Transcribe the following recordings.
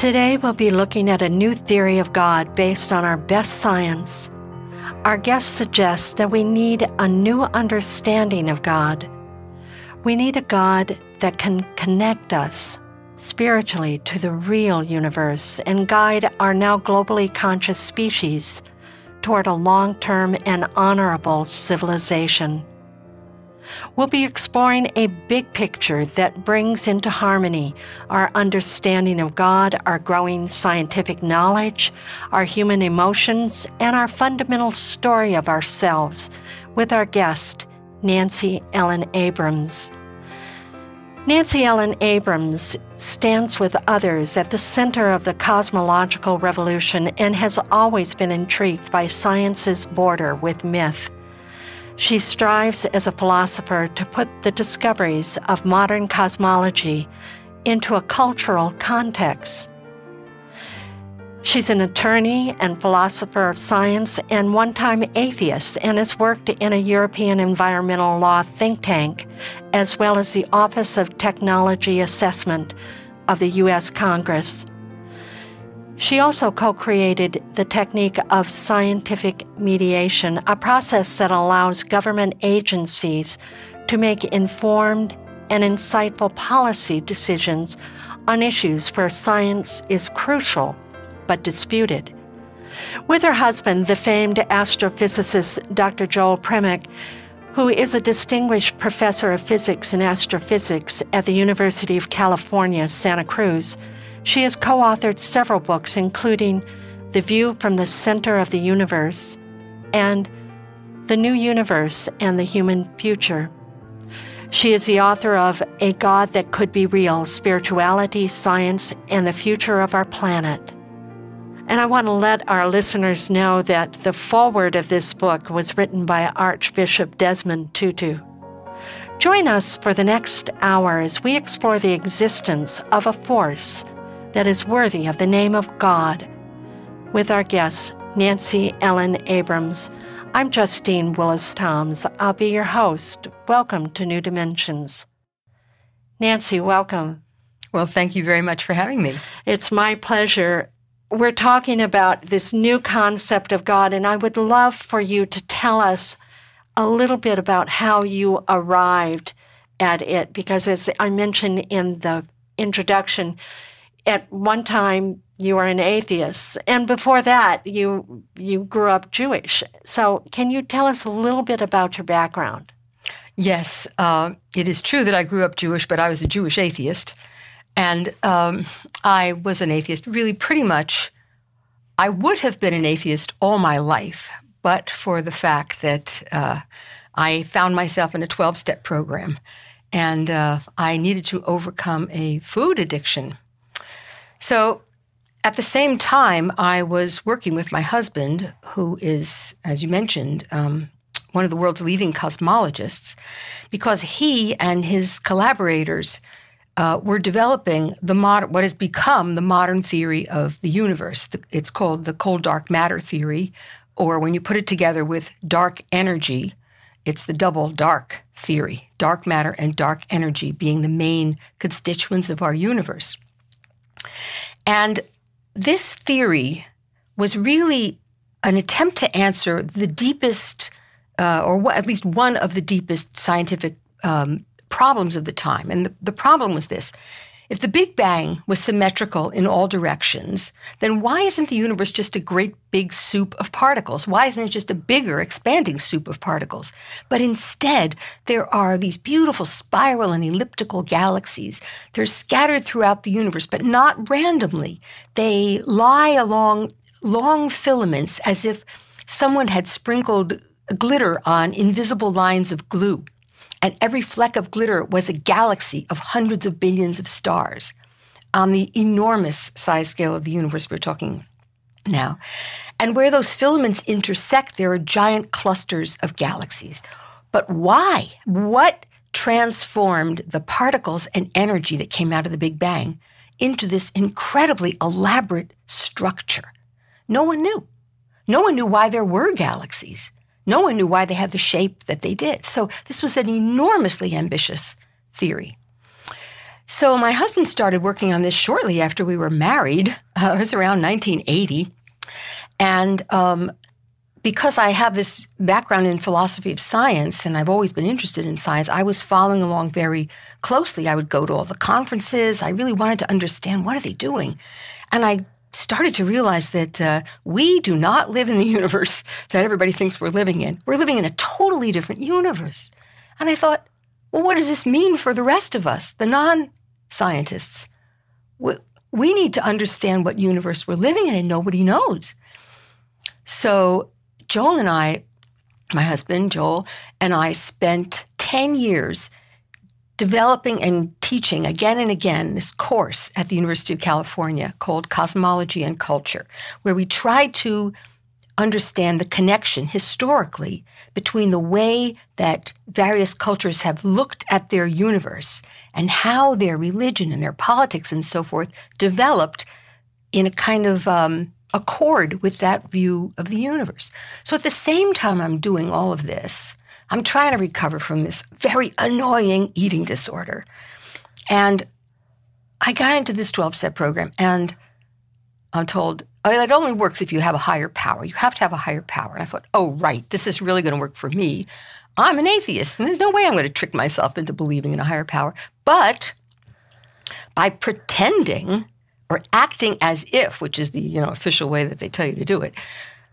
Today, we'll be looking at a new theory of God based on our best science. Our guest suggests that we need a new understanding of God. We need a God that can connect us spiritually to the real universe and guide our now globally conscious species toward a long term and honorable civilization. We'll be exploring a big picture that brings into harmony our understanding of God, our growing scientific knowledge, our human emotions, and our fundamental story of ourselves with our guest, Nancy Ellen Abrams. Nancy Ellen Abrams stands with others at the center of the cosmological revolution and has always been intrigued by science's border with myth. She strives as a philosopher to put the discoveries of modern cosmology into a cultural context. She's an attorney and philosopher of science and one time atheist and has worked in a European environmental law think tank, as well as the Office of Technology Assessment of the U.S. Congress. She also co created the technique of scientific mediation, a process that allows government agencies to make informed and insightful policy decisions on issues where science is crucial but disputed. With her husband, the famed astrophysicist Dr. Joel Primack, who is a distinguished professor of physics and astrophysics at the University of California, Santa Cruz, she has co authored several books, including The View from the Center of the Universe and The New Universe and the Human Future. She is the author of A God That Could Be Real Spirituality, Science, and the Future of Our Planet. And I want to let our listeners know that the foreword of this book was written by Archbishop Desmond Tutu. Join us for the next hour as we explore the existence of a force that is worthy of the name of God. With our guest, Nancy Ellen Abrams, I'm Justine Willis Toms. I'll be your host. Welcome to New Dimensions. Nancy, welcome. Well, thank you very much for having me. It's my pleasure. We're talking about this new concept of God, and I would love for you to tell us a little bit about how you arrived at it, because as I mentioned in the introduction, at one time you were an atheist and before that you you grew up jewish. So can you tell us a little bit about your background? Yes uh, it is true that i grew up jewish but i was a jewish atheist. And um, i was an atheist really pretty much i would have been an atheist all my life but for the fact that uh, i found myself in a 12-step program. And uh, i needed to overcome a food addiction so at the same time, I was working with my husband, who is, as you mentioned, um, one of the world's leading cosmologists, because he and his collaborators uh, were developing the mod- what has become the modern theory of the universe. It's called the cold dark matter theory, or when you put it together with dark energy, it's the double dark theory dark matter and dark energy being the main constituents of our universe. And this theory was really an attempt to answer the deepest uh, or what, at least one of the deepest scientific um, problems of the time. And the, the problem was this if the Big Bang was symmetrical in all directions, then why isn't the universe just a great big soup of particles? Why isn't it just a bigger, expanding soup of particles? But instead, there are these beautiful spiral and elliptical galaxies. They're scattered throughout the universe, but not randomly. They lie along long filaments as if someone had sprinkled glitter on invisible lines of glue and every fleck of glitter was a galaxy of hundreds of billions of stars on the enormous size scale of the universe we're talking now. And where those filaments intersect, there are giant clusters of galaxies. But why? What transformed the particles and energy that came out of the Big Bang into this incredibly elaborate structure? No one knew. No one knew why there were galaxies. No one knew why they had the shape that they did. So this was an enormously ambitious theory. So my husband started working on this shortly after we were married. Uh, it was around 1980. And um, because I have this background in philosophy of science and I've always been interested in science, I was following along very closely. I would go to all the conferences. I really wanted to understand what are they doing. And I started to realize that uh, we do not live in the universe that everybody thinks we're living in. We're living in a totally different universe. And I thought, well, what does this mean for the rest of us, the non scientists? We, we need to understand what universe we're living in, and nobody knows. So, Joel and I, my husband, Joel, and I spent 10 years developing and teaching again and again this course at the University of California called Cosmology and Culture, where we try to understand the connection historically between the way that various cultures have looked at their universe and how their religion and their politics and so forth developed in a kind of um, accord with that view of the universe. So at the same time I'm doing all of this, I'm trying to recover from this very annoying eating disorder. And I got into this 12 step program and I'm told, oh, it only works if you have a higher power. You have to have a higher power. And I thought, oh, right, this is really going to work for me. I'm an atheist, and there's no way I'm going to trick myself into believing in a higher power. But by pretending or acting as if, which is the you know official way that they tell you to do it,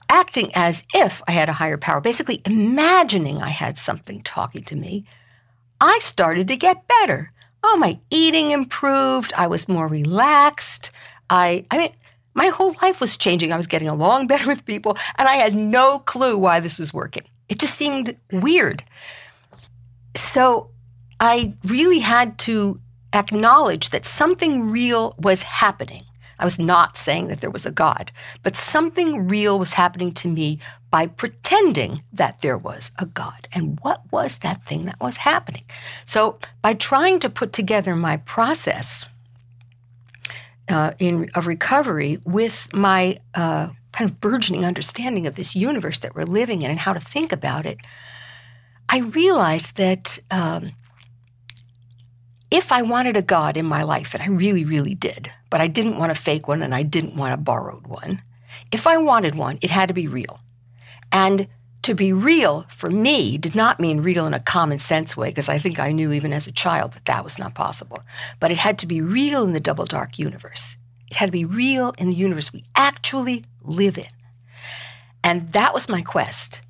acting as if I had a higher power, basically imagining I had something talking to me, I started to get better. Oh, my eating improved. I was more relaxed. I, I mean, my whole life was changing. I was getting along better with people, and I had no clue why this was working. It just seemed weird. So I really had to acknowledge that something real was happening. I was not saying that there was a God, but something real was happening to me by pretending that there was a God. And what was that thing that was happening? So, by trying to put together my process uh, in of recovery with my uh, kind of burgeoning understanding of this universe that we're living in and how to think about it, I realized that. Um, if I wanted a God in my life, and I really, really did, but I didn't want a fake one and I didn't want a borrowed one, if I wanted one, it had to be real. And to be real for me did not mean real in a common sense way, because I think I knew even as a child that that was not possible. But it had to be real in the double dark universe. It had to be real in the universe we actually live in. And that was my quest.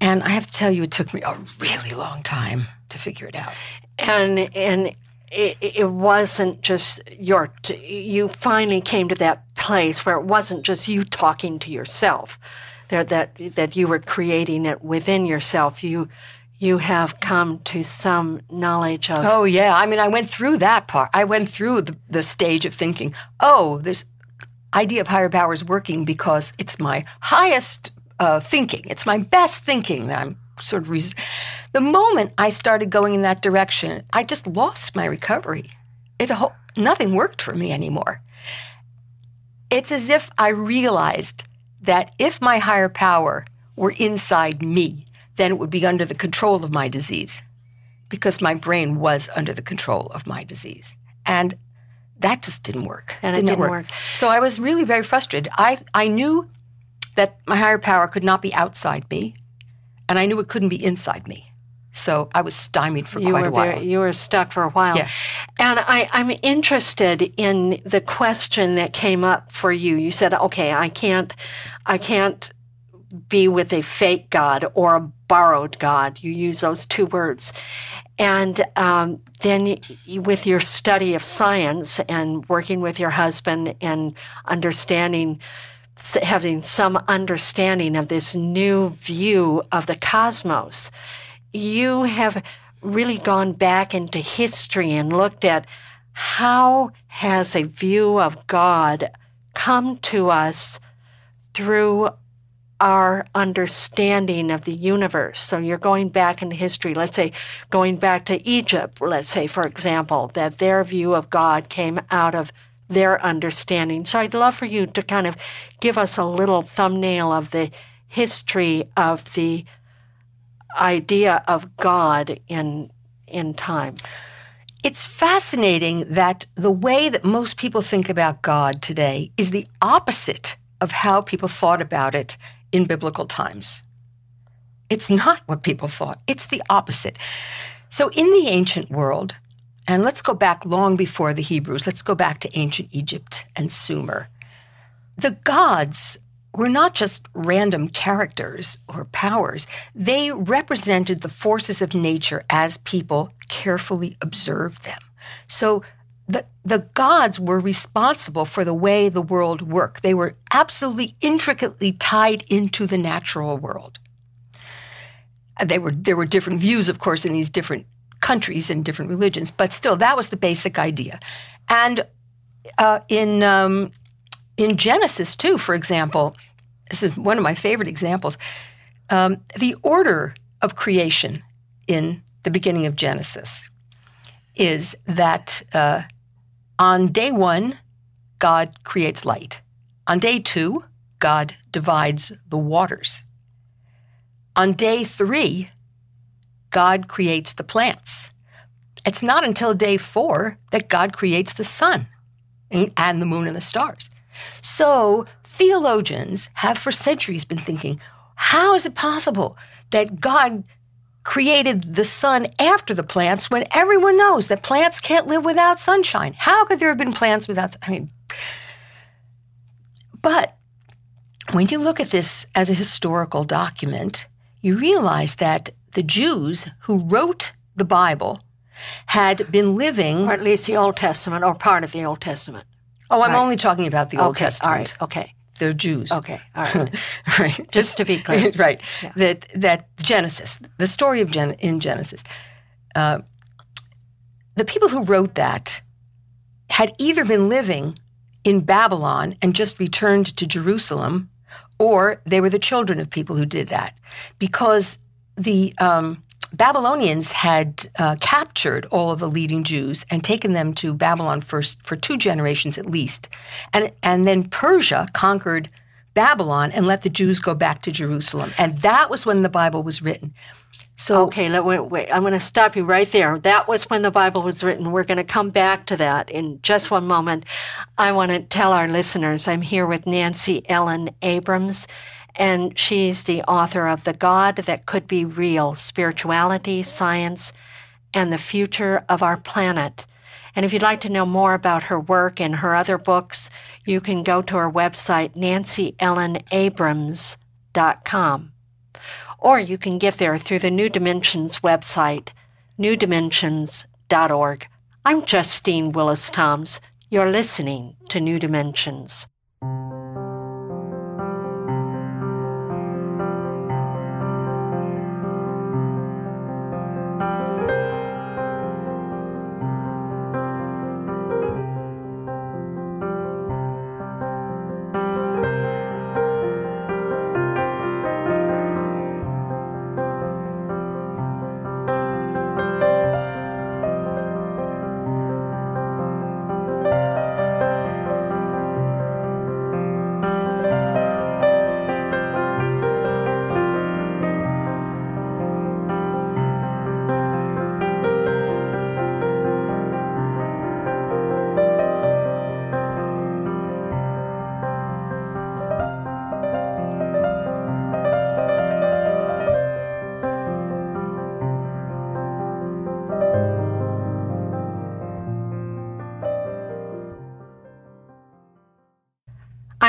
And I have to tell you, it took me a really long time to figure it out. And and it, it wasn't just your you finally came to that place where it wasn't just you talking to yourself. There that that you were creating it within yourself. You you have come to some knowledge of oh yeah. I mean i went through that part. I went through the, the stage of thinking oh this idea of higher power is working because it's my highest uh, thinking. It's my best thinking that i'm sort of res- the moment I started going in that direction, I just lost my recovery. It whole, nothing worked for me anymore. It's as if I realized that if my higher power were inside me, then it would be under the control of my disease because my brain was under the control of my disease. And that just didn't work. And didn't it didn't work. work. So I was really very frustrated. I, I knew that my higher power could not be outside me and I knew it couldn't be inside me. So I was stymied for you quite a while. Very, you were stuck for a while. Yeah. And I, I'm interested in the question that came up for you. You said, okay, I can't, I can't be with a fake God or a borrowed God. You use those two words. And um, then you, with your study of science and working with your husband and understanding, having some understanding of this new view of the cosmos, you have really gone back into history and looked at how has a view of God come to us through our understanding of the universe. So you're going back into history, let's say going back to Egypt, let's say, for example, that their view of God came out of their understanding. So I'd love for you to kind of give us a little thumbnail of the history of the idea of God in in time. It's fascinating that the way that most people think about God today is the opposite of how people thought about it in biblical times. It's not what people thought, it's the opposite. So, in the ancient world, and let's go back long before the Hebrews, let's go back to ancient Egypt and Sumer. The gods were not just random characters or powers, they represented the forces of nature as people carefully observed them. So the, the gods were responsible for the way the world worked. They were absolutely intricately tied into the natural world. They were, there were different views, of course, in these different countries and different religions, but still, that was the basic idea. And uh, in, um, in Genesis, too, for example, this is one of my favorite examples. Um, the order of creation in the beginning of Genesis is that uh, on day one, God creates light. On day two, God divides the waters. On day three, God creates the plants. It's not until day four that God creates the sun and the moon and the stars. So theologians have for centuries been thinking how is it possible that God created the sun after the plants when everyone knows that plants can't live without sunshine. How could there have been plants without? I mean, but when you look at this as a historical document, you realize that the Jews who wrote the Bible had been living, or at least the Old Testament, or part of the Old Testament. Oh, I'm right. only talking about the Old. Testament. All right. Okay they're Jews. Okay, all right. right. Just to be clear. right. Yeah. That that Genesis, the story of Gen- in Genesis, uh, the people who wrote that had either been living in Babylon and just returned to Jerusalem, or they were the children of people who did that, because the um, Babylonians had uh, captured all of the leading Jews and taken them to Babylon first for two generations at least. And, and then Persia conquered Babylon and let the Jews go back to Jerusalem. And that was when the Bible was written. So okay, let, wait, wait. I'm going to stop you right there. That was when the Bible was written. We're going to come back to that in just one moment. I want to tell our listeners I'm here with Nancy Ellen Abrams and she's the author of The God That Could Be Real Spirituality, Science, and the Future of Our Planet. And if you'd like to know more about her work and her other books, you can go to her website, nancyellenabrams.com. Or you can get there through the New Dimensions website, newdimensions.org. I'm Justine Willis Toms. You're listening to New Dimensions.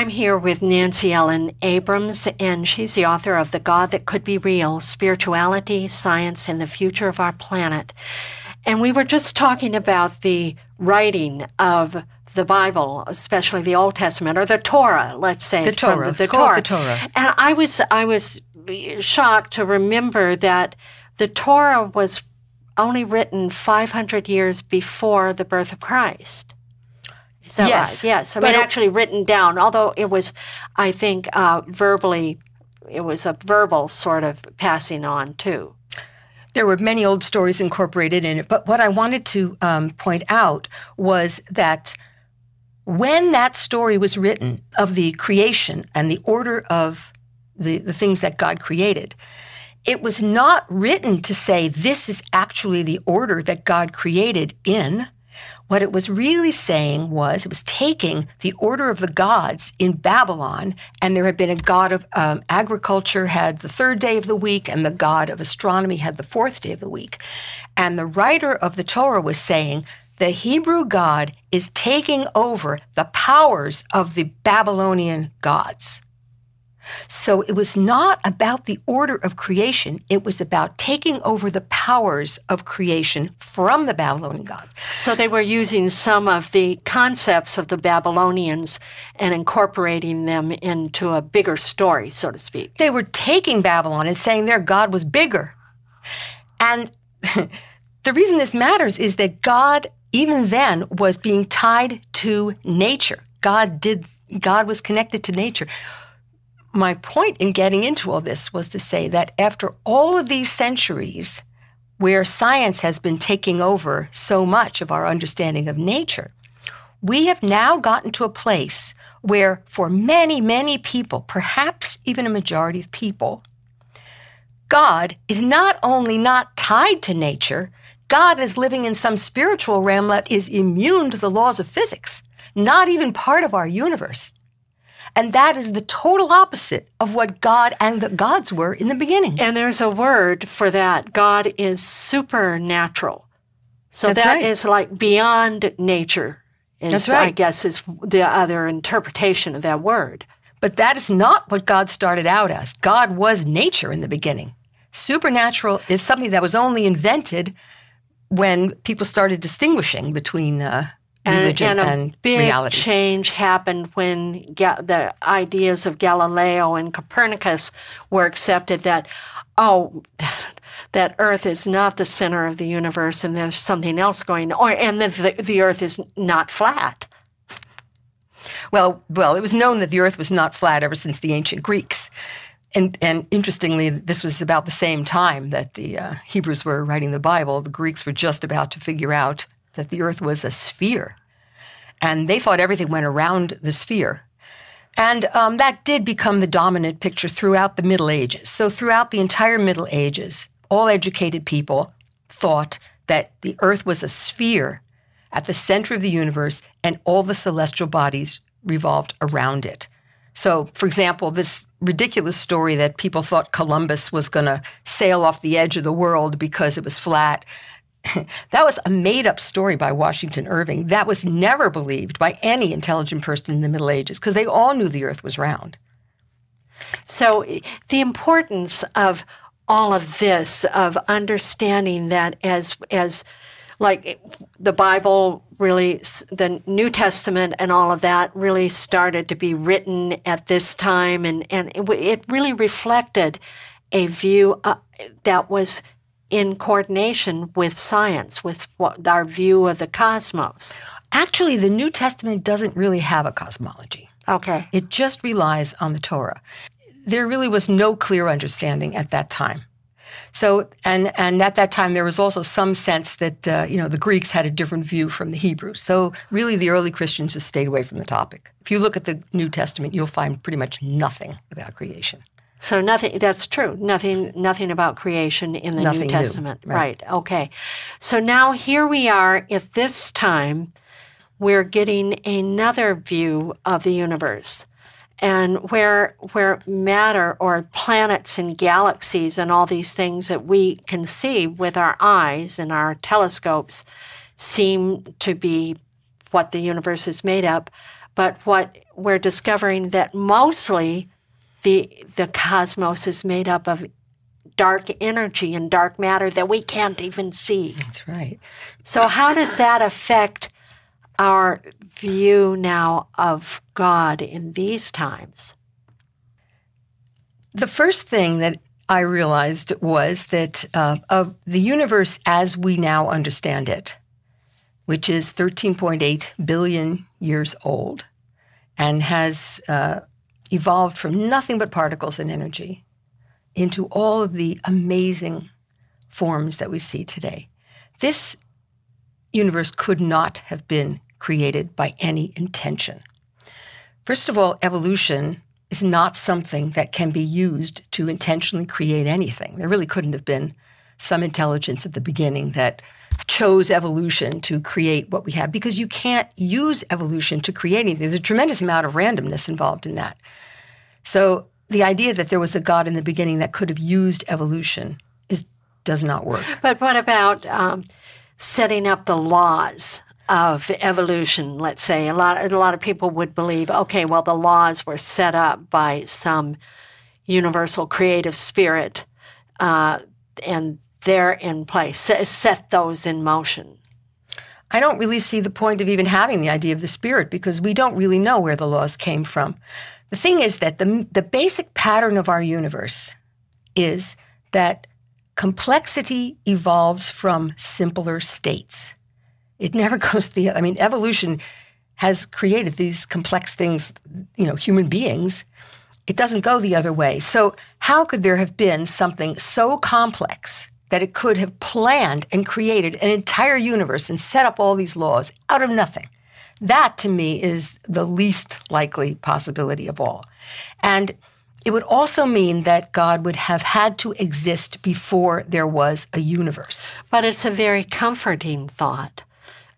I'm here with Nancy Ellen Abrams, and she's the author of The God That Could Be Real Spirituality, Science, and the Future of Our Planet. And we were just talking about the writing of the Bible, especially the Old Testament or the Torah, let's say. The Torah. The, the Torah. the Torah. And I was I was shocked to remember that the Torah was only written 500 years before the birth of Christ. That yes. right? Yes. I but mean, it, actually written down, although it was, I think, uh, verbally, it was a verbal sort of passing on too. There were many old stories incorporated in it, but what I wanted to um, point out was that when that story was written of the creation and the order of the, the things that God created, it was not written to say this is actually the order that God created in. What it was really saying was it was taking the order of the gods in Babylon, and there had been a god of um, agriculture had the third day of the week, and the god of astronomy had the fourth day of the week. And the writer of the Torah was saying the Hebrew God is taking over the powers of the Babylonian gods. So it was not about the order of creation, it was about taking over the powers of creation from the Babylonian gods. So they were using some of the concepts of the Babylonians and incorporating them into a bigger story, so to speak. They were taking Babylon and saying their God was bigger. And the reason this matters is that God, even then, was being tied to nature. God did, God was connected to nature my point in getting into all this was to say that after all of these centuries where science has been taking over so much of our understanding of nature, we have now gotten to a place where, for many, many people, perhaps even a majority of people, God is not only not tied to nature, God is living in some spiritual realm that is immune to the laws of physics, not even part of our universe. And that is the total opposite of what God and the gods were in the beginning. And there's a word for that. God is supernatural. So That's that right. is like beyond nature. Is, That's right. I guess is the other interpretation of that word. But that is not what God started out as. God was nature in the beginning. Supernatural is something that was only invented when people started distinguishing between uh, and, and, a big reality. change happened when Ga- the ideas of Galileo and Copernicus were accepted that, oh, that Earth is not the center of the universe and there's something else going on, or, and that the, the Earth is not flat. Well, well, it was known that the Earth was not flat ever since the ancient Greeks. And, and interestingly, this was about the same time that the uh, Hebrews were writing the Bible. The Greeks were just about to figure out that the Earth was a sphere. And they thought everything went around the sphere. And um, that did become the dominant picture throughout the Middle Ages. So, throughout the entire Middle Ages, all educated people thought that the Earth was a sphere at the center of the universe and all the celestial bodies revolved around it. So, for example, this ridiculous story that people thought Columbus was going to sail off the edge of the world because it was flat. that was a made up story by Washington Irving. That was never believed by any intelligent person in the Middle Ages because they all knew the earth was round. So, the importance of all of this, of understanding that as, as like the Bible really, the New Testament and all of that really started to be written at this time, and, and it, really reflected a view uh, that was in coordination with science, with what, our view of the cosmos. Actually, the New Testament doesn't really have a cosmology. Okay. It just relies on the Torah. There really was no clear understanding at that time. So, and and at that time, there was also some sense that uh, you know the Greeks had a different view from the Hebrews. So, really, the early Christians just stayed away from the topic. If you look at the New Testament, you'll find pretty much nothing about creation. So nothing. That's true. Nothing. Nothing about creation in the Nothing New new, Testament. right. right. Okay. So now here we are. At this time, we're getting another view of the universe, and where where matter or planets and galaxies and all these things that we can see with our eyes and our telescopes seem to be what the universe is made up. But what we're discovering that mostly the the cosmos is made up of dark energy and dark matter that we can't even see. That's right. So how does that affect our view now of God in these times? The first thing that I realized was that uh, of the universe as we now understand it, which is 13.8 billion years old and has uh, evolved from nothing but particles and energy into all of the amazing forms that we see today. This universe could not have been created by any intention. First of all, evolution is not something that can be used to intentionally create anything. There really couldn't have been some intelligence at the beginning that chose evolution to create what we have because you can't use evolution to create anything. There's a tremendous amount of randomness involved in that. So the idea that there was a God in the beginning that could have used evolution is does not work. But what about um, setting up the laws of evolution? Let's say a lot a lot of people would believe, okay, well the laws were set up by some universal creative spirit, uh, and they're in place. Set those in motion. I don't really see the point of even having the idea of the spirit because we don't really know where the laws came from. The thing is that the, the basic pattern of our universe is that complexity evolves from simpler states. It never goes the I mean evolution has created these complex things, you know, human beings. It doesn't go the other way. So how could there have been something so complex that it could have planned and created an entire universe and set up all these laws out of nothing. That to me is the least likely possibility of all. And it would also mean that God would have had to exist before there was a universe. But it's a very comforting thought.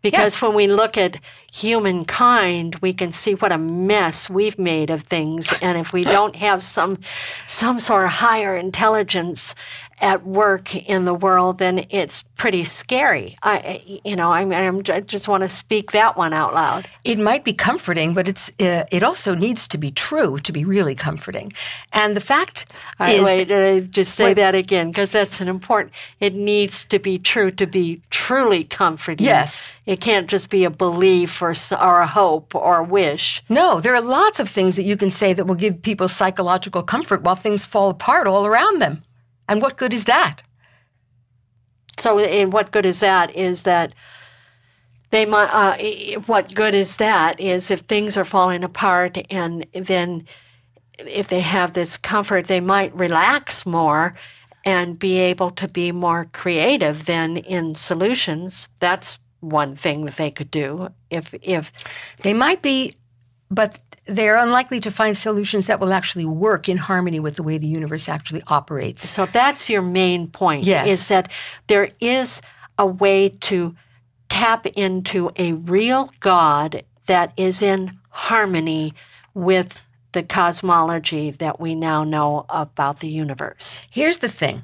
Because Yes. when we look at humankind, we can see what a mess we've made of things. And if we don't have some some sort of higher intelligence at work in the world, then it's pretty scary. I, you know, I'm, I'm, I just want to speak that one out loud. It might be comforting, but it's uh, it also needs to be true to be really comforting. And the fact I, is wait, uh, just say Wait. that again because that's an important. It needs to be true to be truly comforting. Yes. it can't just be a belief or or a hope or a wish. No, there are lots of things that you can say that will give people psychological comfort while things fall apart all around them. And what good is that? So, and what good is that? Is that they might? Uh, what good is that? Is if things are falling apart, and then if they have this comfort, they might relax more and be able to be more creative then in solutions. That's one thing that they could do. If if They might be, but they're unlikely to find solutions that will actually work in harmony with the way the universe actually operates. So that's your main point. Yes. Is that there is a way to tap into a real God that is in harmony with the cosmology that we now know about the universe. Here's the thing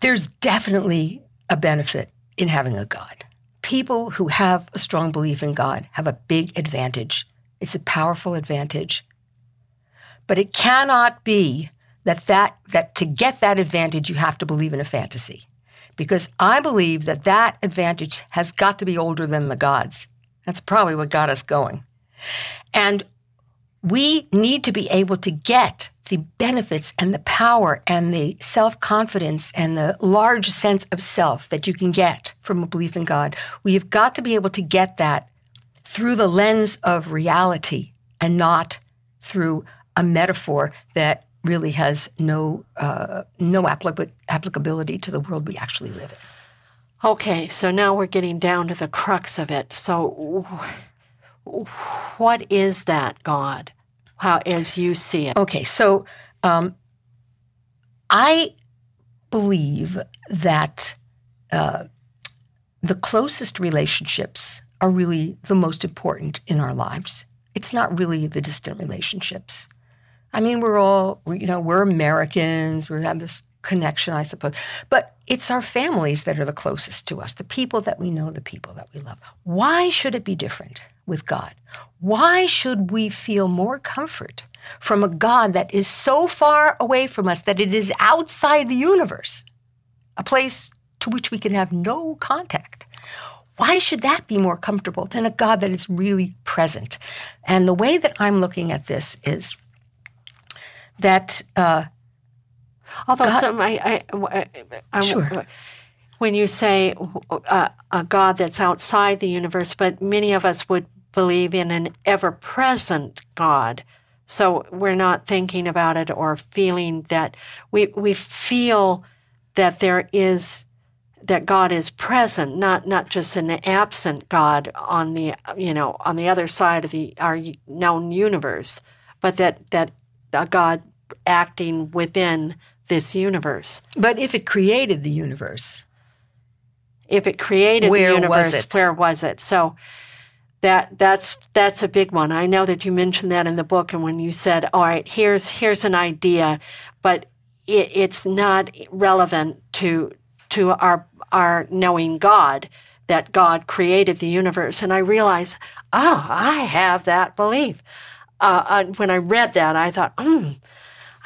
there's definitely a benefit in having a God. People who have a strong belief in God have a big advantage. It's a powerful advantage. But it cannot be that, that, that to get that advantage, you have to believe in a fantasy. Because I believe that that advantage has got to be older than the gods. That's probably what got us going. And we need to be able to get the benefits and the power and the self confidence and the large sense of self that you can get from a belief in God. We have got to be able to get that through the lens of reality and not through a metaphor that really has no uh, no applic- applicability to the world we actually live in. Okay, so now we're getting down to the crux of it. So, what is that God? How, as you see it? Okay, so um, I believe that uh, the closest relationships are really the most important in our lives. It's not really the distant relationships. I mean, we're all, you know, we're Americans. We have this connection, I suppose. But it's our families that are the closest to us, the people that we know, the people that we love. Why should it be different with God? Why should we feel more comfort from a God that is so far away from us that it is outside the universe, a place to which we can have no contact? Why should that be more comfortable than a God that is really present? And the way that I'm looking at this is that uh, Although God, some, I, I, I, sure. when you say uh, a God that's outside the universe, but many of us would believe in an ever-present God. So we're not thinking about it or feeling that we we feel that there is that God is present, not not just an absent God on the you know on the other side of the our known universe, but that that a God acting within this universe. But if it created the universe, if it created where the universe, was it? where was it? So that that's that's a big one. I know that you mentioned that in the book, and when you said, "All right, here's here's an idea," but it, it's not relevant to to our our knowing God that God created the universe. And I realized, oh, I have that belief. Uh, uh when I read that, I thought, hmm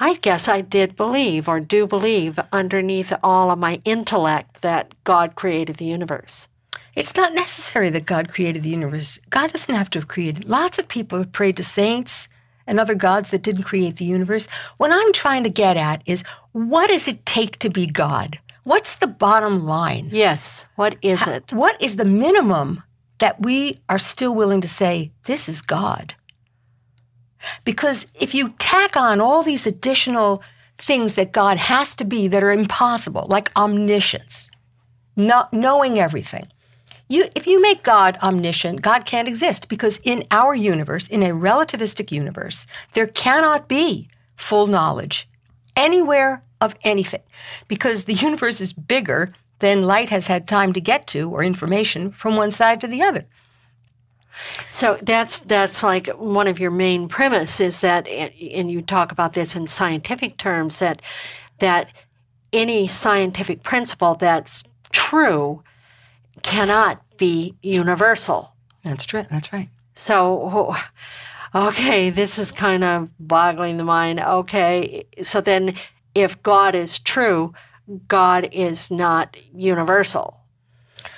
I guess I did believe or do believe underneath all of my intellect that God created the universe. It's not necessary that God created the universe. God doesn't have to have created. Lots of people have prayed to saints and other gods that didn't create the universe. What I'm trying to get at is what does it take to be God? What's the bottom line? Yes. What is it? What is the minimum that we are still willing to say, this is God? Because if you tack on all these additional things that God has to be that are impossible, like omniscience, not knowing everything, you, if you make God omniscient, God can't exist because in our universe, in a relativistic universe, there cannot be full knowledge anywhere of anything because the universe is bigger than light has had time to get to or information from one side to the other. So that's that's like one of your main premise is that, and you talk about this in scientific terms that that any scientific principle that's true cannot be universal. That's true. That's right. So, okay, this is kind of boggling the mind. Okay, so then if God is true, God is not universal.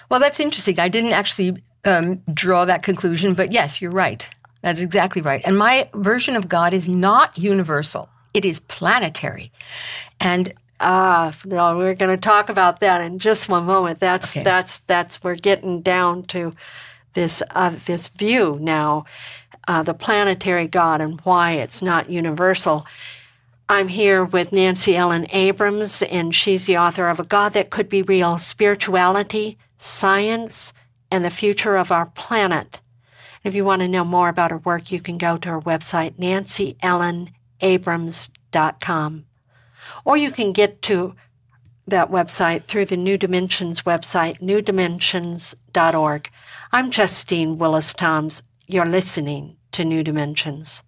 Well, that's interesting. I didn't actually um, draw that conclusion, but yes, you're right. That's exactly right. And my version of God is not universal, it is planetary. And Ah, no, we're going to talk about that in just one moment. That's okay. that's that's we're getting down to this uh, this view now, uh, the planetary God and why it's not universal. I'm here with Nancy Ellen Abrams, and she's the author of A God That Could Be Real Spirituality, Science, and the future of our planet. If you want to know more about her work, you can go to her website, nancyellenabrams.com. Or you can get to that website through the New Dimensions website, newdimensions.org. I'm Justine Willis Toms. You're listening to New Dimensions.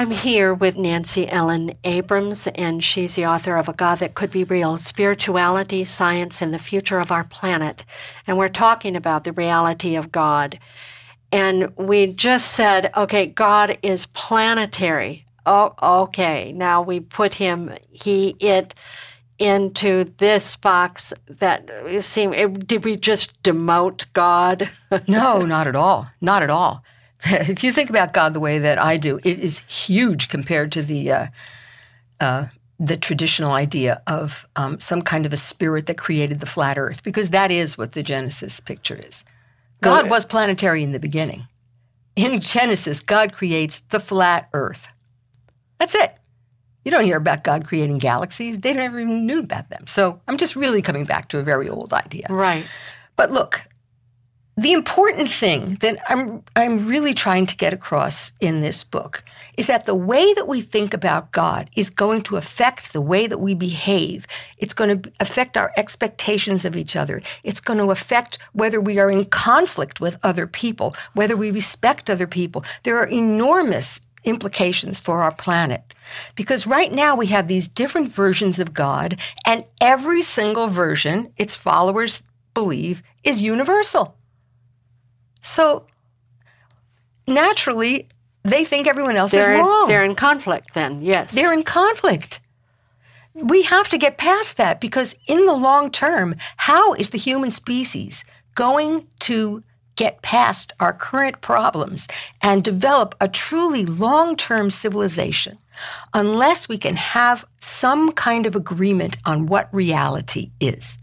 I'm here with Nancy Ellen Abrams, and she's the author of A God That Could Be Real Spirituality, Science, and the Future of Our Planet. And we're talking about the reality of God. And we just said, okay, God is planetary. Oh, okay. Now we put him, he, it, into this box that seem did we just demote God? no, not at all. Not at all. if you think about God the way that I do, it is huge compared to the uh, uh, the traditional idea of um, some kind of a spirit that created the flat Earth, because that is what the Genesis picture is. God was planetary in the beginning. In Genesis, God creates the flat Earth. That's it. You don't hear about God creating galaxies. They never even knew about them. So I'm just really coming back to a very old idea. Right. But look, the important thing that I'm, I'm really trying to get across in this book is that the way that we think about God is going to affect the way that we behave. It's going to affect our expectations of each other. It's going to affect whether we are in conflict with other people, whether we respect other people. There are enormous implications for our planet. Because right now we have these different versions of God, and every single version, its followers believe, is universal. So naturally, they think everyone else they're is wrong. In, they're in conflict then, yes. They're in conflict. We have to get past that because, in the long term, how is the human species going to get past our current problems and develop a truly long term civilization unless we can have some kind of agreement on what reality is?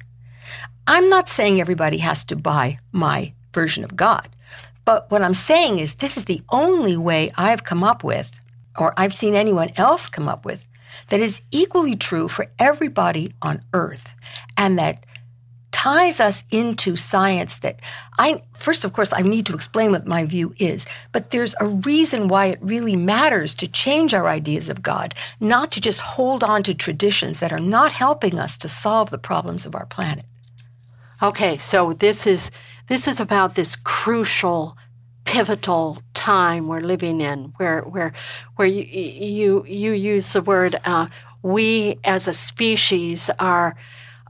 I'm not saying everybody has to buy my version of God. But what I'm saying is, this is the only way I've come up with, or I've seen anyone else come up with, that is equally true for everybody on earth and that ties us into science that I, first, of course, I need to explain what my view is, but there's a reason why it really matters to change our ideas of God, not to just hold on to traditions that are not helping us to solve the problems of our planet. Okay, so this is this is about this crucial, pivotal time we're living in, where where where you you you use the word uh, we as a species are.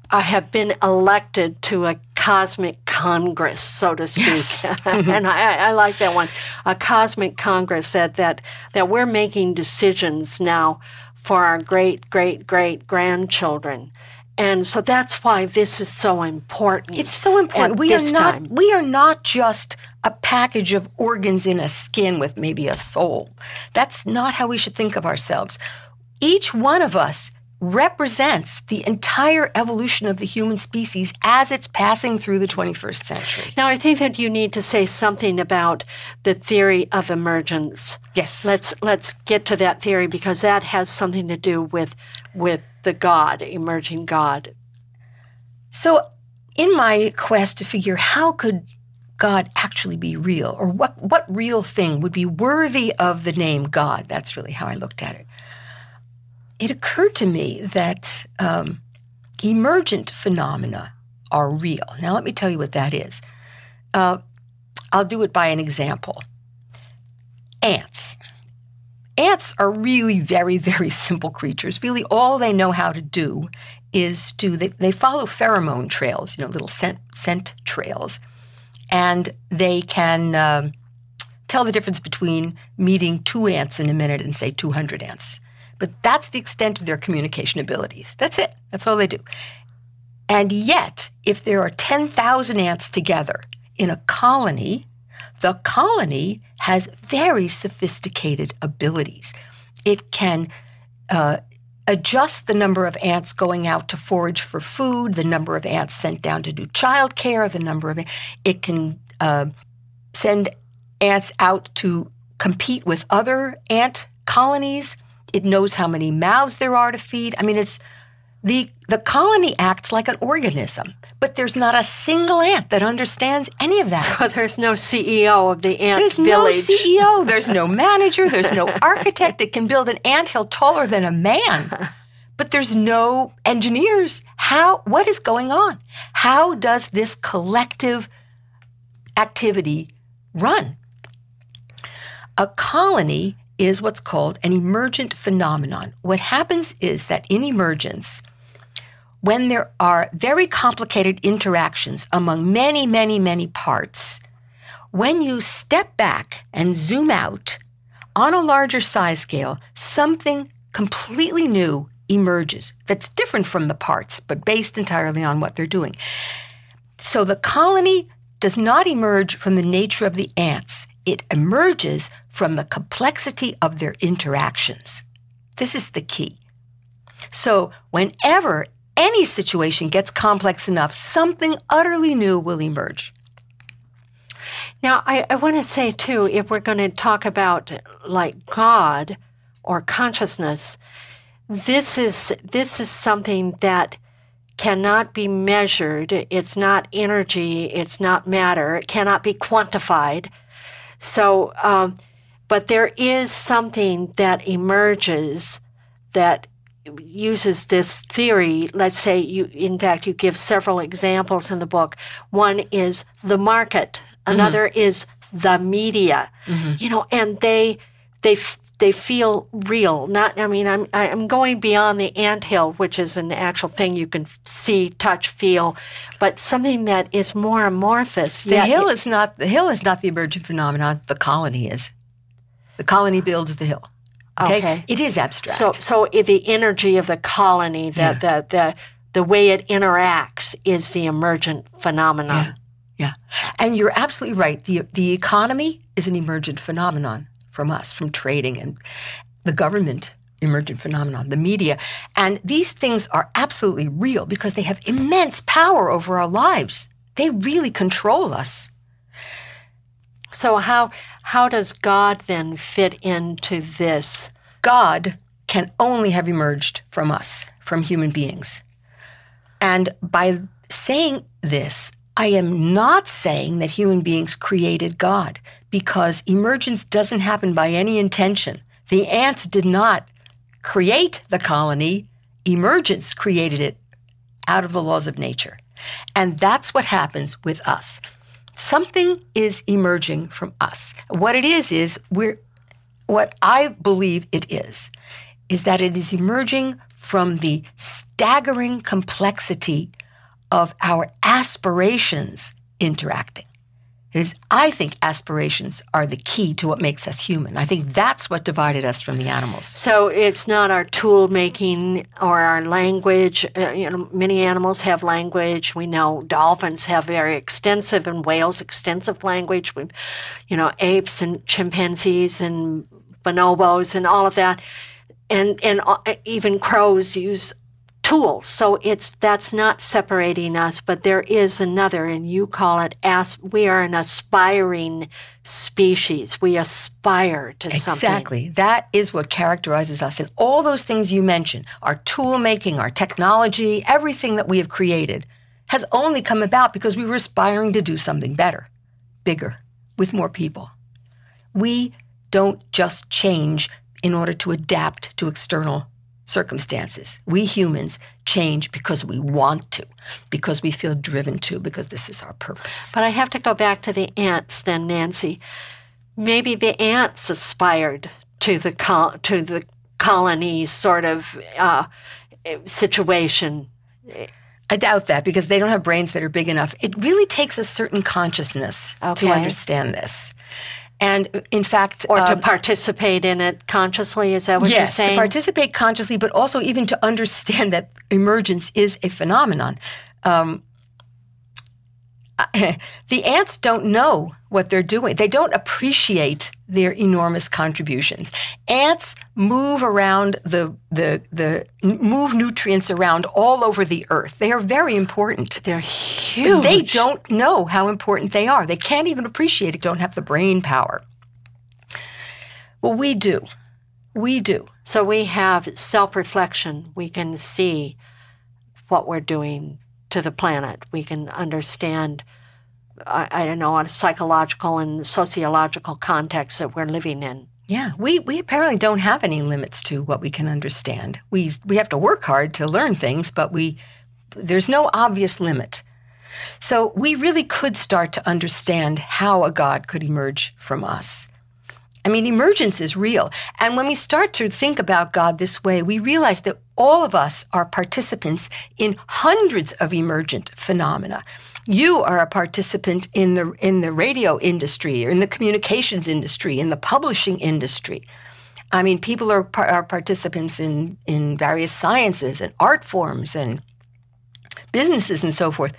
I have been elected to a cosmic congress, so to speak, yes. and I, I, like that one. A cosmic congress that that that we're making decisions now for our great great great grandchildren, and so that's why this is so important. It's so important. We are not time. we are not just a package of organs in a skin with maybe a soul. That's not how we should think of ourselves. Each one of us represents the entire evolution of the human species as it's passing through the 21st century. Now, I think that you need to say something about the theory of emergence. Yes. Let's let's get to that theory because that has something to do with with the God, emerging God. So, in my quest to figure how could God actually be real or what what real thing would be worthy of the name God, that's really how I looked at it it occurred to me that um, emergent phenomena are real. Now, let me tell you what that is. Uh, I'll do it by an example. Ants. Ants are really very, very simple creatures. Really, all they know how to do is to, they, they follow pheromone trails, you know, little scent, scent trails, and they can um, tell the difference between meeting two ants in a minute and, say, 200 ants. But that's the extent of their communication abilities. That's it. That's all they do. And yet, if there are 10,000 ants together in a colony, the colony has very sophisticated abilities. It can uh, adjust the number of ants going out to forage for food, the number of ants sent down to do childcare, the number of it can uh, send ants out to compete with other ant colonies. It knows how many mouths there are to feed. I mean, it's the the colony acts like an organism, but there's not a single ant that understands any of that. So there's no CEO of the ant there's village. There's no CEO. There's no manager. There's no architect that can build an ant hill taller than a man. But there's no engineers. How? What is going on? How does this collective activity run? A colony is what's called an emergent phenomenon. What happens is that in emergence, when there are very complicated interactions among many, many, many parts, when you step back and zoom out on a larger size scale, something completely new emerges that's different from the parts, but based entirely on what they're doing. So the colony does not emerge from the nature of the ants it emerges from the complexity of their interactions. This is the key. So, whenever any situation gets complex enough, something utterly new will emerge. Now, I, I want to say too, if we're going to talk about like God or consciousness, this is this is something that cannot be measured. It's not energy. It's not matter. It cannot be quantified. So, um, but there is something that emerges that uses this theory. Let's say you, in fact, you give several examples in the book. One is the market. Another mm-hmm. is the media. Mm-hmm. You know, and they they they feel real. Not, I mean, I'm I'm going beyond the ant hill, which is an actual thing you can see, touch, feel, but something that is more amorphous. The hill it, is not the hill is not the emergent phenomenon. The colony is. The colony builds the hill. Okay, okay. it is abstract. So, so the energy of the colony, the yeah. the the the way it interacts, is the emergent phenomenon. Yeah. Yeah. And you're absolutely right. The the economy is an emergent phenomenon from us, from trading and the government emergent phenomenon, the media. And these things are absolutely real because they have immense power over our lives. They really control us. So how how does God then fit into this? God can only have emerged from us, from human beings. And by saying this, I am not saying that human beings created God because emergence doesn't happen by any intention. The ants did not create the colony, emergence created it out of the laws of nature. And that's what happens with us. Something is emerging from us. What it is, is we're, what I believe it is, is that it is emerging from the staggering complexity of our aspirations interacting. Is I think aspirations are the key to what makes us human. I think that's what divided us from the animals. So it's not our tool making or our language. Uh, you know, many animals have language. We know dolphins have very extensive and whales extensive language. We, you know, apes and chimpanzees and bonobos and all of that, and and uh, even crows use tools. So it's that's not separating us, but there is another, and you call it as we are an aspiring species. We aspire to exactly. something. Exactly. That is what characterizes us. And all those things you mentioned, our tool making, our technology, everything that we have created has only come about because we were aspiring to do something better, bigger, with more people. We don't just change in order to adapt to external circumstances. We humans change because we want to, because we feel driven to, because this is our purpose. But I have to go back to the ants then, Nancy. Maybe the ants aspired to the col- to the colony sort of uh, situation. I doubt that because they don't have brains that are big enough. It really takes a certain consciousness okay. to understand this. And in fact, or to um, participate in it consciously, is that what yes, you're saying? Yes, to participate consciously, but also even to understand that emergence is a phenomenon. Um, the ants don't know what they're doing. They don't appreciate their enormous contributions. Ants move around the the the move nutrients around all over the earth. They are very important. They're huge. They don't know how important they are. They can't even appreciate it. Don't have the brain power. Well, we do. We do. So we have self-reflection. We can see what we're doing to the planet. We can understand, I, I don't know, on a psychological and sociological context that we're living in. Yeah, we, we apparently don't have any limits to what we can understand. We, we have to work hard to learn things, but we, there's no obvious limit. So we really could start to understand how a God could emerge from us. I mean, emergence is real. And when we start to think about God this way, we realize that all of us are participants in hundreds of emergent phenomena. You are a participant in the in the radio industry, or in the communications industry, in the publishing industry. I mean, people are, are participants in in various sciences and art forms and businesses and so forth.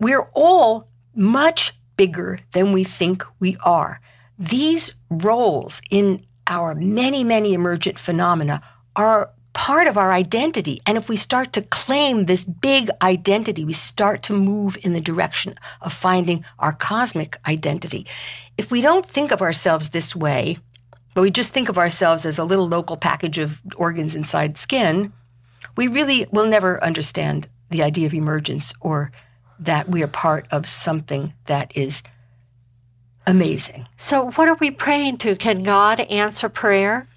We're all much bigger than we think we are. These roles in our many, many emergent phenomena are part of our identity. And if we start to claim this big identity, we start to move in the direction of finding our cosmic identity. If we don't think of ourselves this way, but we just think of ourselves as a little local package of organs inside skin, we really will never understand the idea of emergence or that we are part of something that is amazing. So, what are we praying to? Can God answer prayer?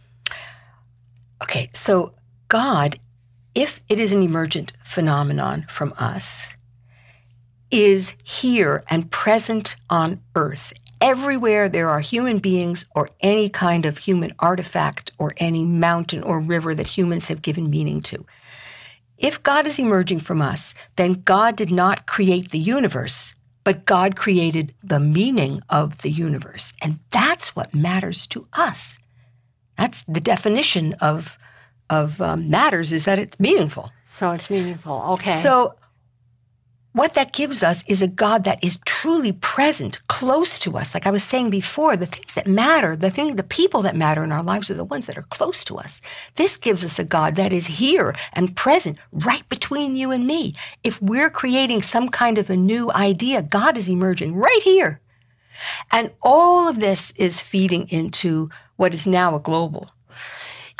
Okay, so God, if it is an emergent phenomenon from us, is here and present on earth. Everywhere there are human beings or any kind of human artifact or any mountain or river that humans have given meaning to. If God is emerging from us, then God did not create the universe, but God created the meaning of the universe. And that's what matters to us. That's the definition of, of um, matters is that it's meaningful. So it's meaningful. Okay. So what that gives us is a God that is truly present, close to us. Like I was saying before, the things that matter, the thing, the people that matter in our lives are the ones that are close to us. This gives us a God that is here and present, right between you and me. If we're creating some kind of a new idea, God is emerging right here. And all of this is feeding into what is now a global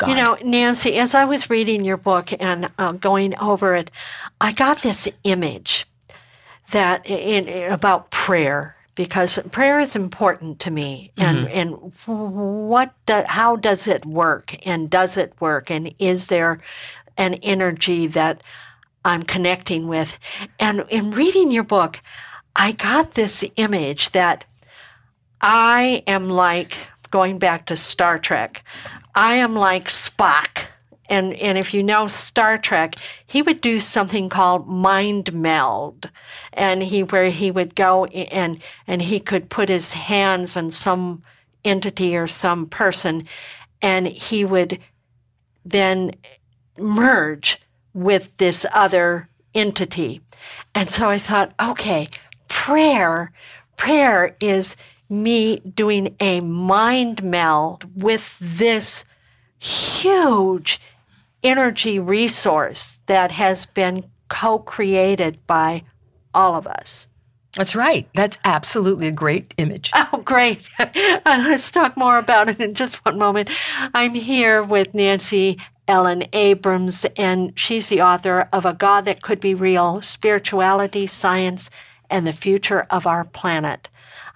God. You know, Nancy, as I was reading your book and uh, going over it, I got this image that in, in, about prayer because prayer is important to me and mm-hmm. and what do, how does it work and does it work and is there an energy that I'm connecting with and in reading your book I got this image that I am like going back to Star Trek I am like Spock and and if you know Star Trek, he would do something called mind meld, and he where he would go and and he could put his hands on some entity or some person, and he would then merge with this other entity. And so I thought, okay, prayer, prayer is me doing a mind meld with this huge energy resource that has been co created by all of us. That's right. That's absolutely a great image. Oh, great. Uh, let's talk more about it in just one moment. I'm here with Nancy Ellen Abrams, and she's the author of A God That Could Be Real Spirituality, Science, and the Future of Our Planet.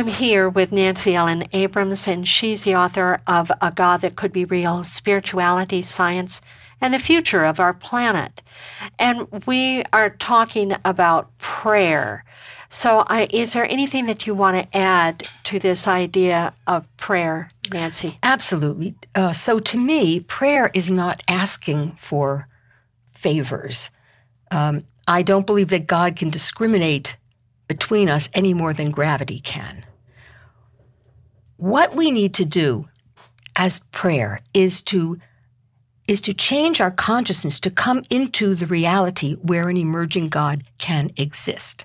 I'm here with Nancy Ellen Abrams, and she's the author of A God That Could Be Real Spirituality, Science, and the Future of Our Planet. And we are talking about prayer. So, I, is there anything that you want to add to this idea of prayer, Nancy? Absolutely. Uh, so, to me, prayer is not asking for favors. Um, I don't believe that God can discriminate between us any more than gravity can. What we need to do as prayer is to is to change our consciousness to come into the reality where an emerging God can exist.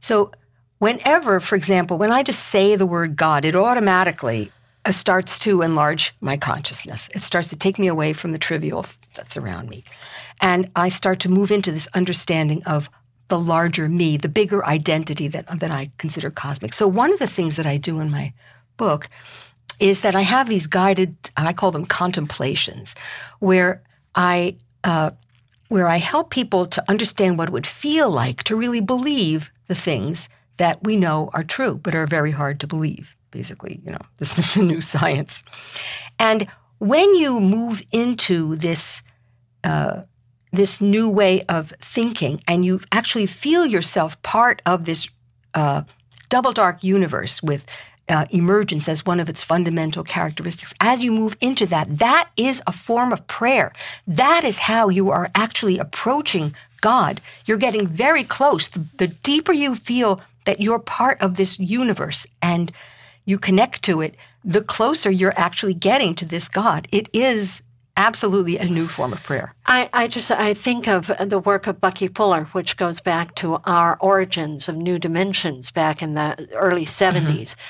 So whenever, for example, when I just say the word God, it automatically uh, starts to enlarge my consciousness. It starts to take me away from the trivial that's around me. And I start to move into this understanding of the larger me, the bigger identity that, that I consider cosmic. So, one of the things that I do in my book is that I have these guided, I call them contemplations, where I uh, where I help people to understand what it would feel like to really believe the things that we know are true, but are very hard to believe. Basically, you know, this is the new science. And when you move into this uh, this new way of thinking, and you actually feel yourself part of this uh, double dark universe with uh, emergence as one of its fundamental characteristics. As you move into that, that is a form of prayer. That is how you are actually approaching God. You're getting very close. The, the deeper you feel that you're part of this universe and you connect to it, the closer you're actually getting to this God. It is absolutely a new form of prayer. I, I just I think of the work of Bucky Fuller, which goes back to our origins of new dimensions back in the early 70s. Mm-hmm.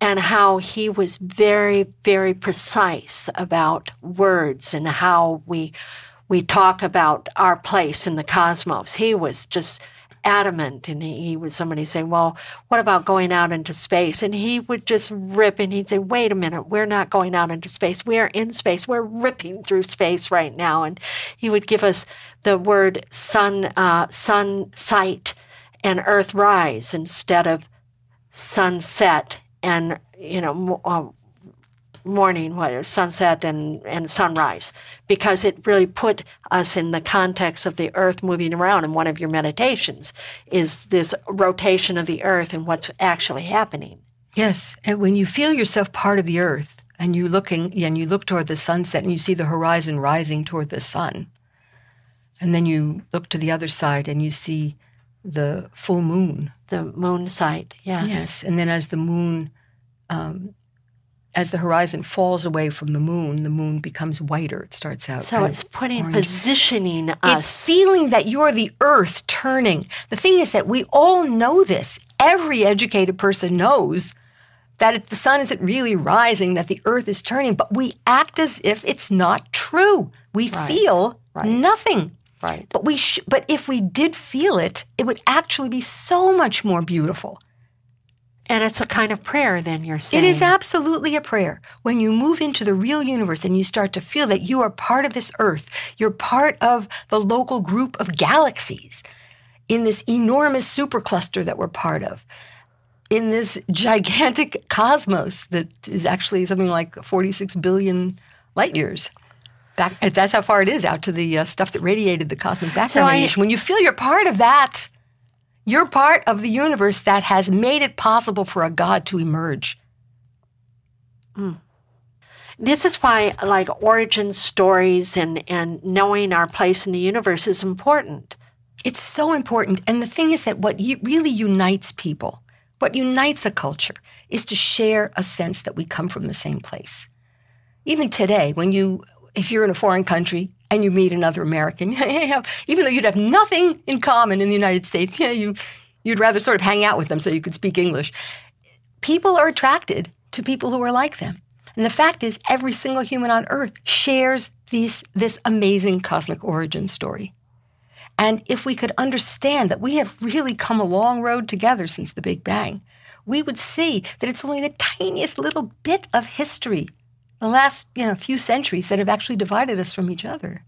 And how he was very, very precise about words and how we we talk about our place in the cosmos. He was just adamant and he, he was somebody saying, Well, what about going out into space? And he would just rip and he'd say, Wait a minute, we're not going out into space. We are in space. We're ripping through space right now. And he would give us the word sun, uh, sun sight and earth rise instead of sunset and, you know, uh, morning, what, sunset and, and sunrise, because it really put us in the context of the earth moving around. And one of your meditations is this rotation of the earth and what's actually happening. Yes. And when you feel yourself part of the earth and you looking and you look toward the sunset and you see the horizon rising toward the sun, and then you look to the other side and you see the full moon. The moon sight, yes. Yes. And then as the moon um, as the horizon falls away from the moon, the moon becomes whiter. It starts out. So it's putting, orange. positioning us. It's feeling that you're the earth turning. The thing is that we all know this. Every educated person knows that the sun isn't really rising, that the earth is turning, but we act as if it's not true. We right. feel right. nothing. Right. But we sh- but if we did feel it, it would actually be so much more beautiful. And it's a kind of prayer, then you're saying. It is absolutely a prayer. When you move into the real universe and you start to feel that you are part of this earth, you're part of the local group of galaxies in this enormous supercluster that we're part of, in this gigantic cosmos that is actually something like 46 billion light years. Back, that's how far it is out to the uh, stuff that radiated the cosmic background so radiation. When you feel you're part of that, you're part of the universe that has made it possible for a God to emerge. Mm. This is why, like origin stories and, and knowing our place in the universe is important. It's so important. And the thing is that what really unites people, what unites a culture, is to share a sense that we come from the same place. Even today, when you, if you're in a foreign country and you meet another American, even though you'd have nothing in common in the United States, yeah, you you'd rather sort of hang out with them so you could speak English. People are attracted to people who are like them. And the fact is, every single human on earth shares these, this amazing cosmic origin story. And if we could understand that we have really come a long road together since the Big Bang, we would see that it's only the tiniest little bit of history the last you know few centuries that have actually divided us from each other.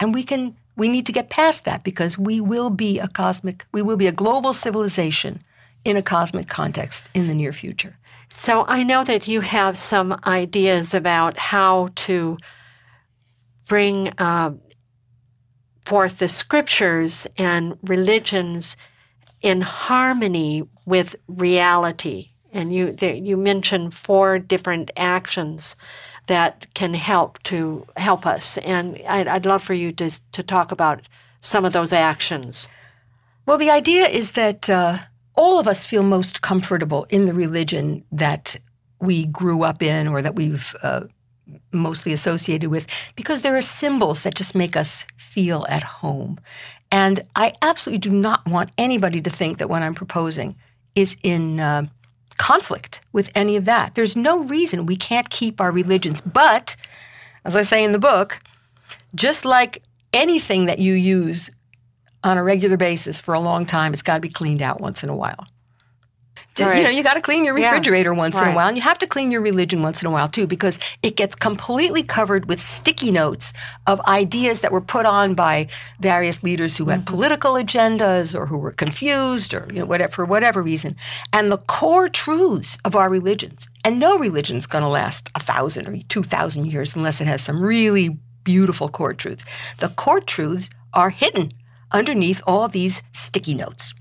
And we can we need to get past that because we will be a cosmic we will be a global civilization in a cosmic context in the near future. So I know that you have some ideas about how to bring uh, forth the scriptures and religions in harmony with reality and you there, you mentioned four different actions that can help to help us, and I'd, I'd love for you to to talk about some of those actions. Well, the idea is that uh, all of us feel most comfortable in the religion that we grew up in or that we've uh, mostly associated with because there are symbols that just make us feel at home. And I absolutely do not want anybody to think that what I'm proposing is in uh, conflict with any of that. There's no reason we can't keep our religions. But, as I say in the book, just like anything that you use on a regular basis for a long time, it's got to be cleaned out once in a while. You Right. know, you got to clean your Yeah. refrigerator once in a while, and you have to clean your religion once in a while too, because it gets completely covered with sticky notes of ideas that were put on by various leaders who Mm-hmm. had political agendas or who were confused or you know whatever for whatever reason. And the core truths of our religions, and no religion's going to last a thousand or two thousand years unless it has some really beautiful core truths. The core truths are hidden underneath all these sticky notes.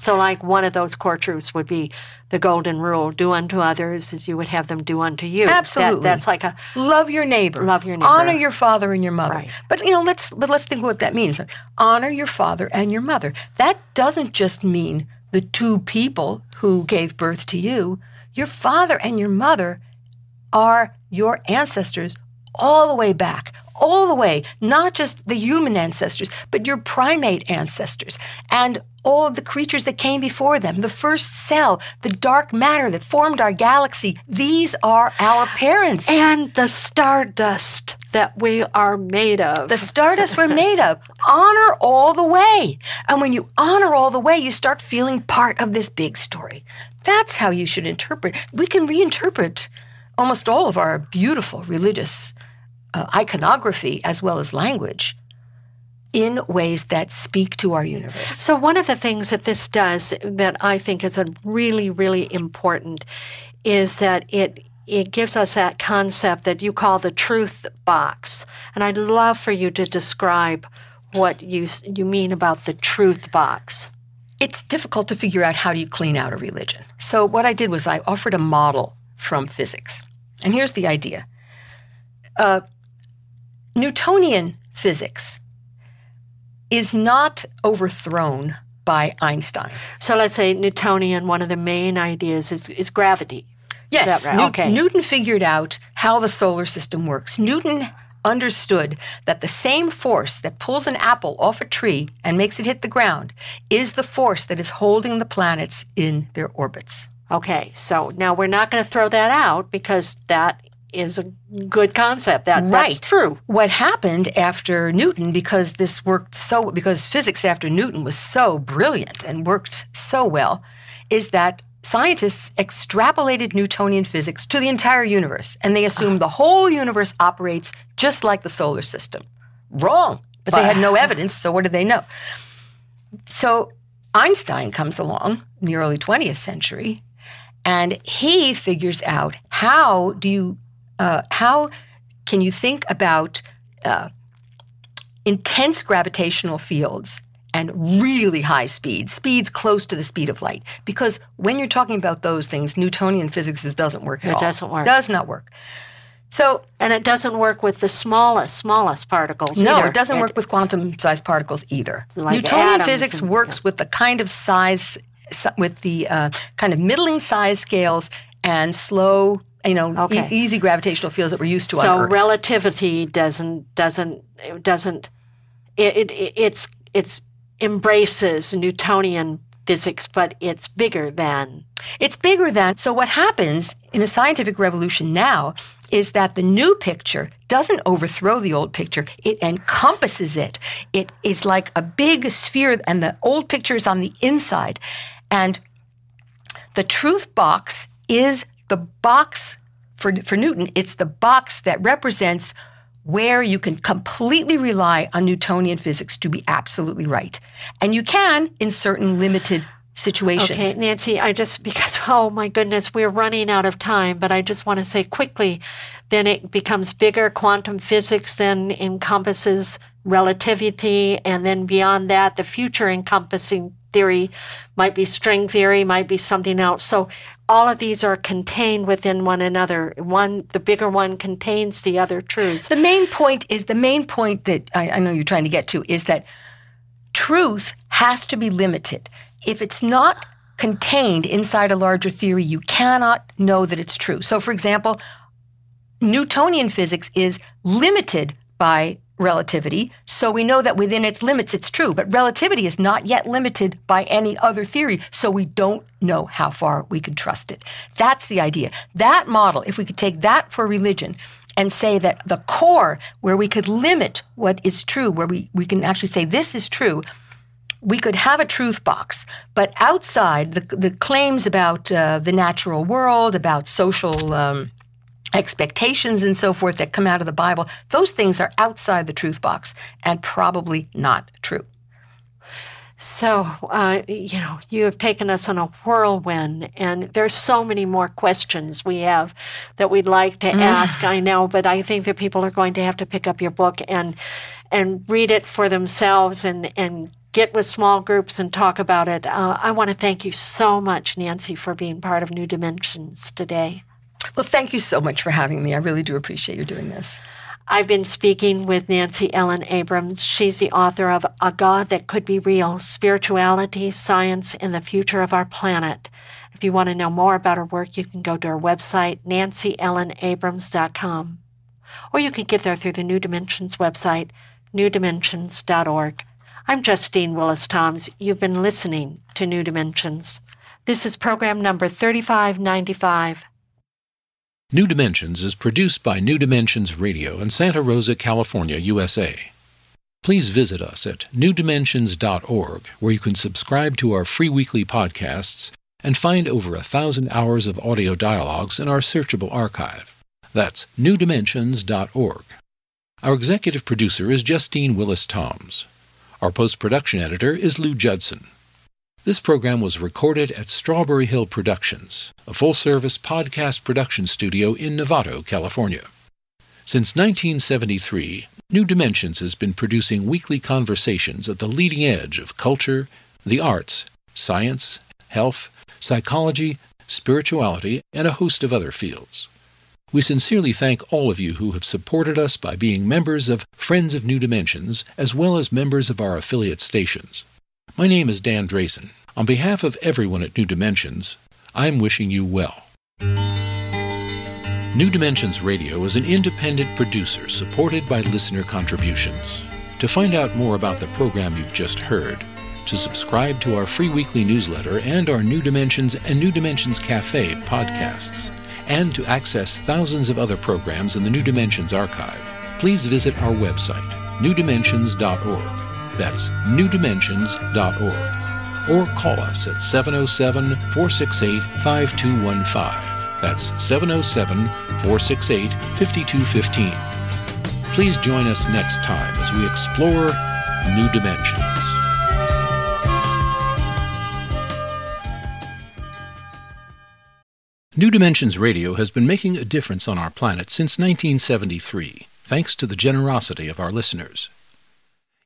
So, like one of those core truths would be the golden rule: do unto others as you would have them do unto you. That- Absolutely. that's like a Love your neighbor. Love your neighbor. Honor your father and your mother. Right. But you know, let's but let's think what that means. Honor your father and your mother. That doesn't just mean the two people who gave birth to you. Your father and your mother are your ancestors all the way back, all the way, not just the human ancestors, but your primate ancestors and all of the creatures that came before them, the first cell, the dark matter that formed our galaxy. These are our parents. and the stardust that we are made of. the stardust we're made of. Honor all the way. And when you honor all the way, you start feeling part of this big story. That's how you should interpret. We can reinterpret almost all of our beautiful religious uh, iconography as well as language in ways that speak to our universe. So, one of the things that this does that I think is a really, really important is that it it gives us that concept that you call the truth box, and I'd love for you to describe what you you mean about the truth box. it's difficult to figure out how do you clean out a religion. So what I did was I offered a model from physics. And here's the idea. Uh, Newtonian physics is not overthrown by Einstein. So, let's say Newtonian. One of the main ideas is is gravity. Yes, that right? New- Okay. Newton figured out how the solar system works. Newton understood that the same force that pulls an apple off a tree and makes it hit the ground is the force that is holding the planets in their orbits. Okay, so now we're not going to throw that out because that is a good concept. That that's Right. true. What happened after Newton, because this worked so, because physics after Newton was so brilliant and worked so well, is that scientists extrapolated Newtonian physics to the entire universe, and they assumed the whole universe operates just like the solar system. Wrong, but they had no evidence, so what did they know? So Einstein comes along in the early 20th century, and he figures out how do you uh, how can you think about uh, intense gravitational fields and really high speeds, speeds close to the speed of light? Because when you're talking about those things, Newtonian physics is- doesn't work at It all. doesn't work. Does not work. So And it doesn't work with the smallest, smallest particles. no, either. it doesn't work with quantum-sized particles either. Like Newtonian physics and- works with the kind of size, with the uh, kind of middling size scales and slow, you know, e- easy gravitational fields that we're used to So relativity doesn't doesn't doesn't it, it it- it's it's embraces Newtonian physics, but it's bigger than It's bigger than. So, what happens in a scientific revolution now is that the new picture doesn't overthrow the old picture, it encompasses it. It is like a big sphere, and the old picture is on the inside. And the truth box is the box for, for Newton, it's the box that represents where you can completely rely on Newtonian physics to be absolutely right. And you can in certain limited situations. Okay, Nancy, I just because oh my goodness, we're running out of time, but I just want to say quickly, then it becomes bigger. Quantum physics then encompasses relativity, and then beyond that, the future encompassing theory might be string theory, might be something else. So all of these are contained within one another. One, the bigger one contains the other truths. The main point is the main point that I, I know you're trying to get to is that truth has to be limited. If it's not contained inside a larger theory, you cannot know that it's true. So, for example, Newtonian physics is limited by relativity, so we know that within its limits it's true. But relativity is not yet limited by any other theory, so we don't know how far we can trust it. That's the idea. That model, if we could take that for religion and say that the core, where we could limit what is true, where we, we can actually say this is true, we could have a truth box, but outside the, the claims about uh, the natural world, about social um, expectations and so forth that come out of the Bible, those things are outside the truth box and probably not true. So, uh, you know, you have taken us on a whirlwind, and there's so many more questions we have that we'd like to mm. ask. I know, but I think that people are going to have to pick up your book and and read it for themselves and and get with small groups and talk about it. Uh, I want to thank you so much, Nancy, for being part of New Dimensions today. Well, thank you so much for having me. I really do appreciate you doing this. I've been speaking with Nancy Ellen Abrams. She's the author of A God That Could Be Real Spirituality, Science, and the Future of Our Planet. If you want to know more about her work, you can go to her website, nancyellenabrams.com. Or you can get there through the New Dimensions website, newdimensions.org. I'm Justine Willis Toms. You've been listening to New Dimensions. This is program number 3595. New Dimensions is produced by New Dimensions Radio in Santa Rosa, California, USA. Please visit us at newdimensions.org, where you can subscribe to our free weekly podcasts and find over a thousand hours of audio dialogues in our searchable archive. That's newdimensions.org. Our executive producer is Justine Willis Toms. Our post production editor is Lou Judson. This program was recorded at Strawberry Hill Productions, a full service podcast production studio in Novato, California. Since 1973, New Dimensions has been producing weekly conversations at the leading edge of culture, the arts, science, health, psychology, spirituality, and a host of other fields. We sincerely thank all of you who have supported us by being members of Friends of New Dimensions, as well as members of our affiliate stations. My name is Dan Drayson. On behalf of everyone at New Dimensions, I'm wishing you well. New Dimensions Radio is an independent producer supported by listener contributions. To find out more about the program you've just heard, to subscribe to our free weekly newsletter and our New Dimensions and New Dimensions Cafe podcasts, and to access thousands of other programs in the New Dimensions archive, please visit our website, newdimensions.org. That's newdimensions.org. Or call us at 707 468 5215. That's 707 468 5215. Please join us next time as we explore new dimensions. New Dimensions Radio has been making a difference on our planet since 1973, thanks to the generosity of our listeners.